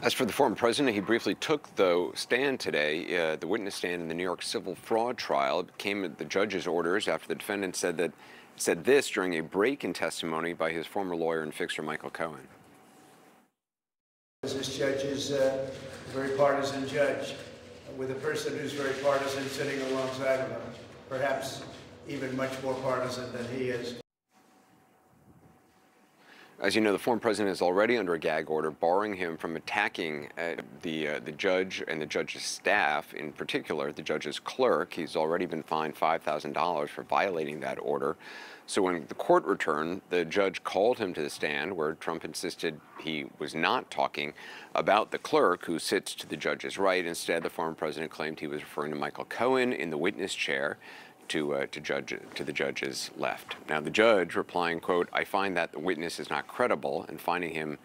As for the former president, he briefly took the stand today, uh, the witness stand in the New York civil fraud trial. It came at the judge's orders after the defendant said that said this during a break in testimony by his former lawyer and fixer Michael Cohen. This judge is a very partisan judge, with a person who's very partisan sitting alongside of him, perhaps even much more partisan than he is. As you know, the former president is already under a gag order barring him from attacking uh, the uh, the judge and the judge's staff, in particular the judge's clerk. He's already been fined $5,000 for violating that order. So when the court returned, the judge called him to the stand where Trump insisted he was not talking about the clerk who sits to the judge's right. Instead, the former president claimed he was referring to Michael Cohen in the witness chair to uh, to judge to the judge's left. Now the judge replying, "quote I find that the witness is not credible," and finding him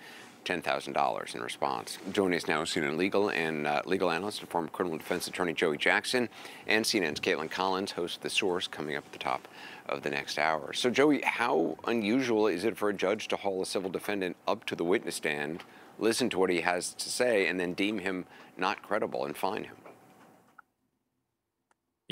$10,000 in response. Joining us now is CNN legal and uh, legal analyst and former criminal defense attorney Joey Jackson, and CNN's Kaitlan Collins, host of The Source, coming up at the top of the next hour. So, Joey, how unusual is it for a judge to haul a civil defendant up to the witness stand, listen to what he has to say, and then deem him not credible and fine him?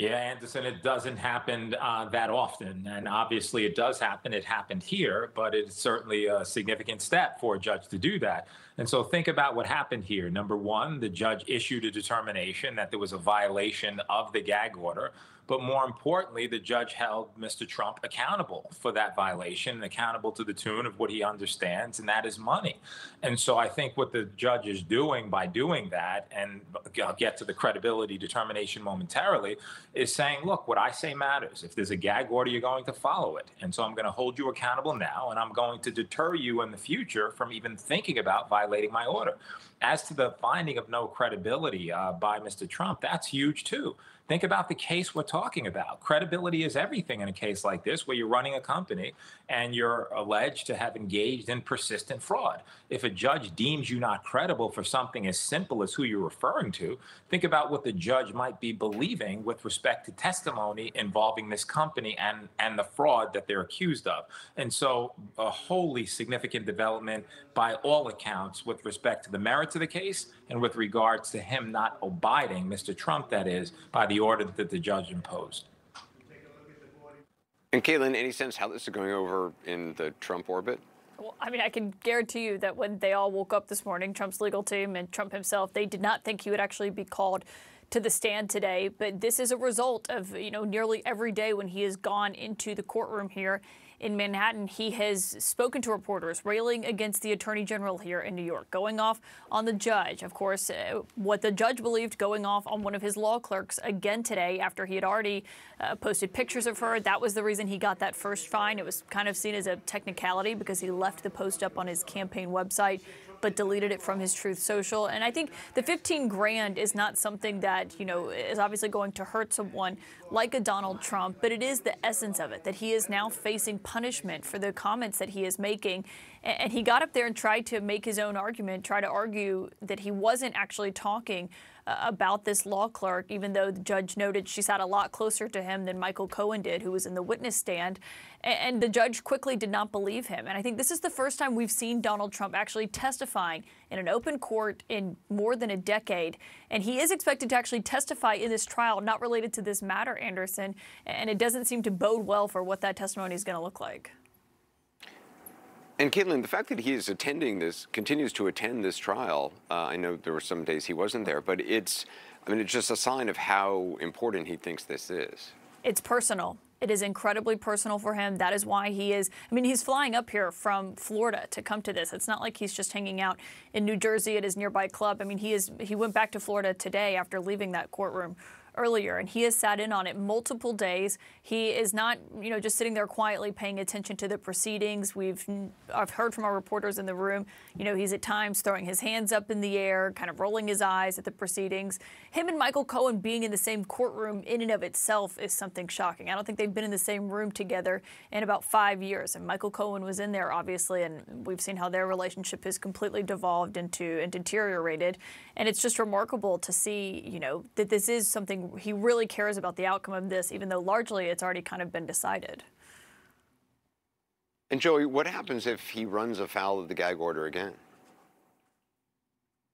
Yeah, Anderson, it doesn't happen uh, that often. And obviously, it does happen. It happened here, but it's certainly a significant step for a judge to do that. And so, think about what happened here. Number one, the judge issued a determination that there was a violation of the gag order. But more importantly, the judge held Mr. Trump accountable for that violation and accountable to the tune of what he understands, and that is money. And so I think what the judge is doing by doing that, and I'll get to the credibility determination momentarily, is saying, look, what I say matters. If there's a gag order, you're going to follow it. And so I'm going to hold you accountable now, and I'm going to deter you in the future from even thinking about violating my order. As to the finding of no credibility uh, by Mr. Trump, that's huge too. Think about the case we're talking about. Credibility is everything in a case like this where you're running a company and you're alleged to have engaged in persistent fraud. If a judge deems you not credible for something as simple as who you're referring to, think about what the judge might be believing with respect to testimony involving this company and, and the fraud that they're accused of. And so, a wholly significant development by all accounts with respect to the merits of the case and with regards to him not abiding, Mr. Trump, that is, by the order that the judge imposed. And Kaitlan, any sense how this is going over in the Trump orbit? Well, I mean, I can guarantee you that when they all woke up this morning, Trump's legal team and Trump himself, they did not think he would actually be called to the stand today. But this is a result of, you know, nearly every day when he has gone into the courtroom here in Manhattan, he has spoken to reporters, railing against the attorney general here in New York, going off on the judge. Of course, uh, what the judge believed going off on one of his law clerks again today after he had already uh, posted pictures of her. That was the reason he got that first fine. It was kind of seen as a technicality because he left the post up on his campaign website but deleted it from his Truth Social. And I think the 15 grand is not something that, you know, is obviously going to hurt someone like a Donald Trump, but it is the essence of it that he is now facing punishment for the comments that he is making. And he got up there and tried to make his own argument, try to argue that he wasn't actually talking about this law clerk, even though the judge noted she sat a lot closer to him than Michael Cohen did, who was in the witness stand. And the judge quickly did not believe him. And I think this is the first time we've seen Donald Trump actually testifying in an open court in more than a decade. And he is expected to actually testify in this trial, not related to this matter, Anderson. And it doesn't seem to bode well for what that testimony is going to look like. And Kaitlan, the fact that he is attending this, continues to attend this trial, uh, I know there were some days he wasn't there, but it's, I mean, it's just a sign of how important he thinks this is. It's personal. It is incredibly personal for him. That is why he is, I mean, he's flying up here from Florida to come to this. It's not like he's just hanging out in New Jersey at his nearby club. I mean, he is, he went back to Florida today after leaving that courtroom earlier, and he has sat in on it multiple days. He is not, you know, just sitting there quietly paying attention to the proceedings. We've, I've heard from our reporters in the room, you know, he's at times throwing his hands up in the air, kind of rolling his eyes at the proceedings. Him and Michael Cohen being in the same courtroom in and of itself is something shocking. I don't think they've been in the same room together in about five years, and Michael Cohen was in there, obviously, and we've seen how their relationship has completely devolved into and deteriorated. And it's just remarkable to see, you know, that this is something he really cares about the outcome of this, even though largely it's already kind of been decided. And Joey, what happens if he runs afoul of the gag order again?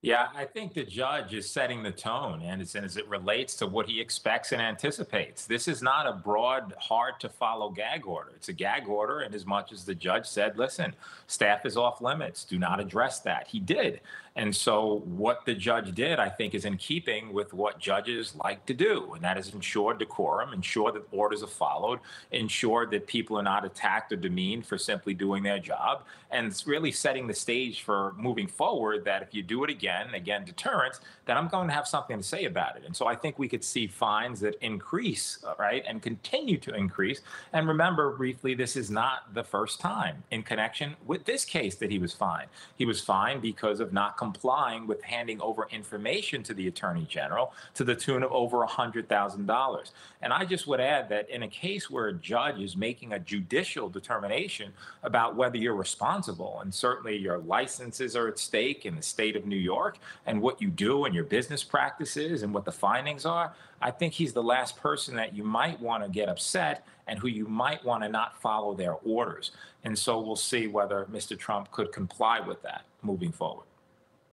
Yeah, I think the judge is setting the tone, and as, as it relates to what he expects and anticipates. This is not a broad, hard to follow gag order. It's a gag order, and as much as the judge said, listen, staff is off limits, do not address that. He did. And so, what the judge did, I think, is in keeping with what judges like to do, and that is ensure decorum, ensure that orders are followed, ensure that people are not attacked or demeaned for simply doing their job, and it's really setting the stage for moving forward that if you do it again, again, deterrence, then I'm going to have something to say about it. And so, I think we could see fines that increase, uh, right, and continue to increase. And remember, briefly, this is not the first time in connection with this case that he was fined. He was fined because of not complying with handing over information to the attorney general to the tune of over $100,000. And I just would add that in a case where a judge is making a judicial determination about whether you're responsible, and certainly your licenses are at stake in the state of New York, and what you do and your business practices and what the findings are, I think he's the last person that you might want to get upset and who you might want to not follow their orders. And so we'll see whether Mr. Trump could comply with that moving forward.